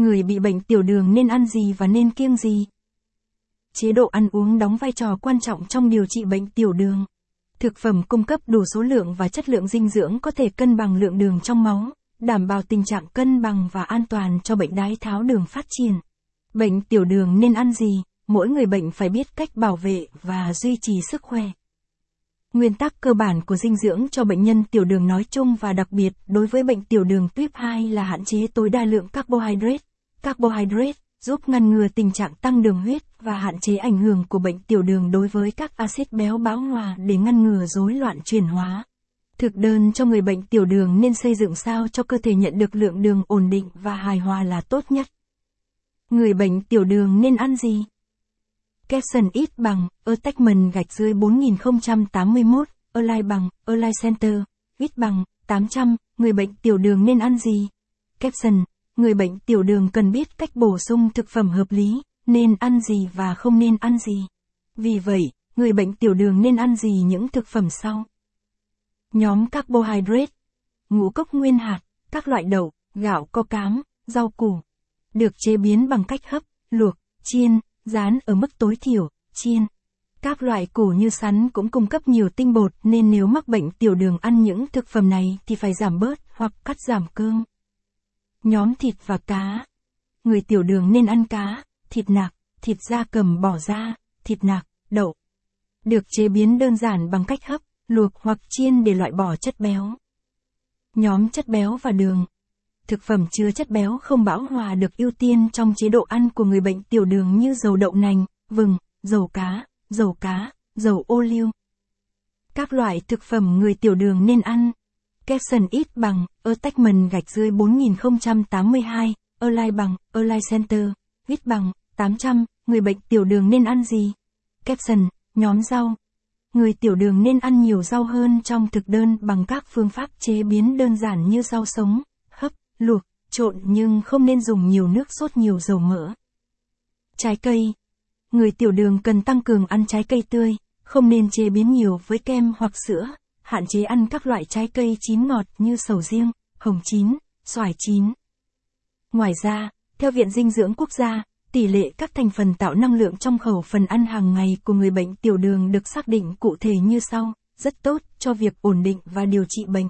Người bị bệnh tiểu đường nên ăn gì và nên kiêng gì? Chế độ ăn uống đóng vai trò quan trọng trong điều trị bệnh tiểu đường. Thực phẩm cung cấp đủ số lượng và chất lượng dinh dưỡng có thể cân bằng lượng đường trong máu, đảm bảo tình trạng cân bằng và an toàn cho bệnh đái tháo đường phát triển. Bệnh tiểu đường nên ăn gì? Mỗi người bệnh phải biết cách bảo vệ và duy trì sức khỏe. Nguyên tắc cơ bản của dinh dưỡng cho bệnh nhân tiểu đường nói chung và đặc biệt đối với bệnh tiểu đường tuyếp 2 là hạn chế tối đa lượng carbohydrate. Carbohydrate giúp ngăn ngừa tình trạng tăng đường huyết và hạn chế ảnh hưởng của bệnh tiểu đường đối với các axit béo bão hòa để ngăn ngừa rối loạn chuyển hóa. Thực đơn cho người bệnh tiểu đường nên xây dựng sao cho cơ thể nhận được lượng đường ổn định và hài hòa là tốt nhất. Người bệnh tiểu đường nên ăn gì? Capson ít bằng, attachment gạch dưới 4081, align bằng, align center, ít bằng, 800, người bệnh tiểu đường nên ăn gì? Capson, người bệnh tiểu đường cần biết cách bổ sung thực phẩm hợp lý, nên ăn gì và không nên ăn gì. Vì vậy, người bệnh tiểu đường nên ăn gì những thực phẩm sau? Nhóm carbohydrate, ngũ cốc nguyên hạt, các loại đậu, gạo có cám, rau củ. Được chế biến bằng cách hấp, luộc, chiên, rán ở mức tối thiểu, chiên. Các loại củ như sắn cũng cung cấp nhiều tinh bột nên nếu mắc bệnh tiểu đường ăn những thực phẩm này thì phải giảm bớt hoặc cắt giảm cơm. Nhóm thịt và cá. Người tiểu đường nên ăn cá, thịt nạc, thịt da cầm bỏ da, thịt nạc, đậu. Được chế biến đơn giản bằng cách hấp, luộc hoặc chiên để loại bỏ chất béo. Nhóm chất béo và đường. Thực phẩm chứa chất béo không bão hòa được ưu tiên trong chế độ ăn của người bệnh tiểu đường như dầu đậu nành, vừng, dầu cá, dầu cá, dầu ô liu. Các loại thực phẩm người tiểu đường nên ăn. Capson ít bằng, attachment gạch dưới 4082, Align bằng, Align Center, ít bằng, 800, người bệnh tiểu đường nên ăn gì? Capson, nhóm rau, Người tiểu đường nên ăn nhiều rau hơn trong thực đơn bằng các phương pháp chế biến đơn giản như rau sống, hấp, luộc, trộn nhưng không nên dùng nhiều nước sốt nhiều dầu mỡ. Trái cây Người tiểu đường cần tăng cường ăn trái cây tươi, không nên chế biến nhiều với kem hoặc sữa, hạn chế ăn các loại trái cây chín ngọt như sầu riêng, hồng chín, xoài chín. Ngoài ra, theo Viện Dinh dưỡng Quốc gia, Tỷ lệ các thành phần tạo năng lượng trong khẩu phần ăn hàng ngày của người bệnh tiểu đường được xác định cụ thể như sau, rất tốt cho việc ổn định và điều trị bệnh.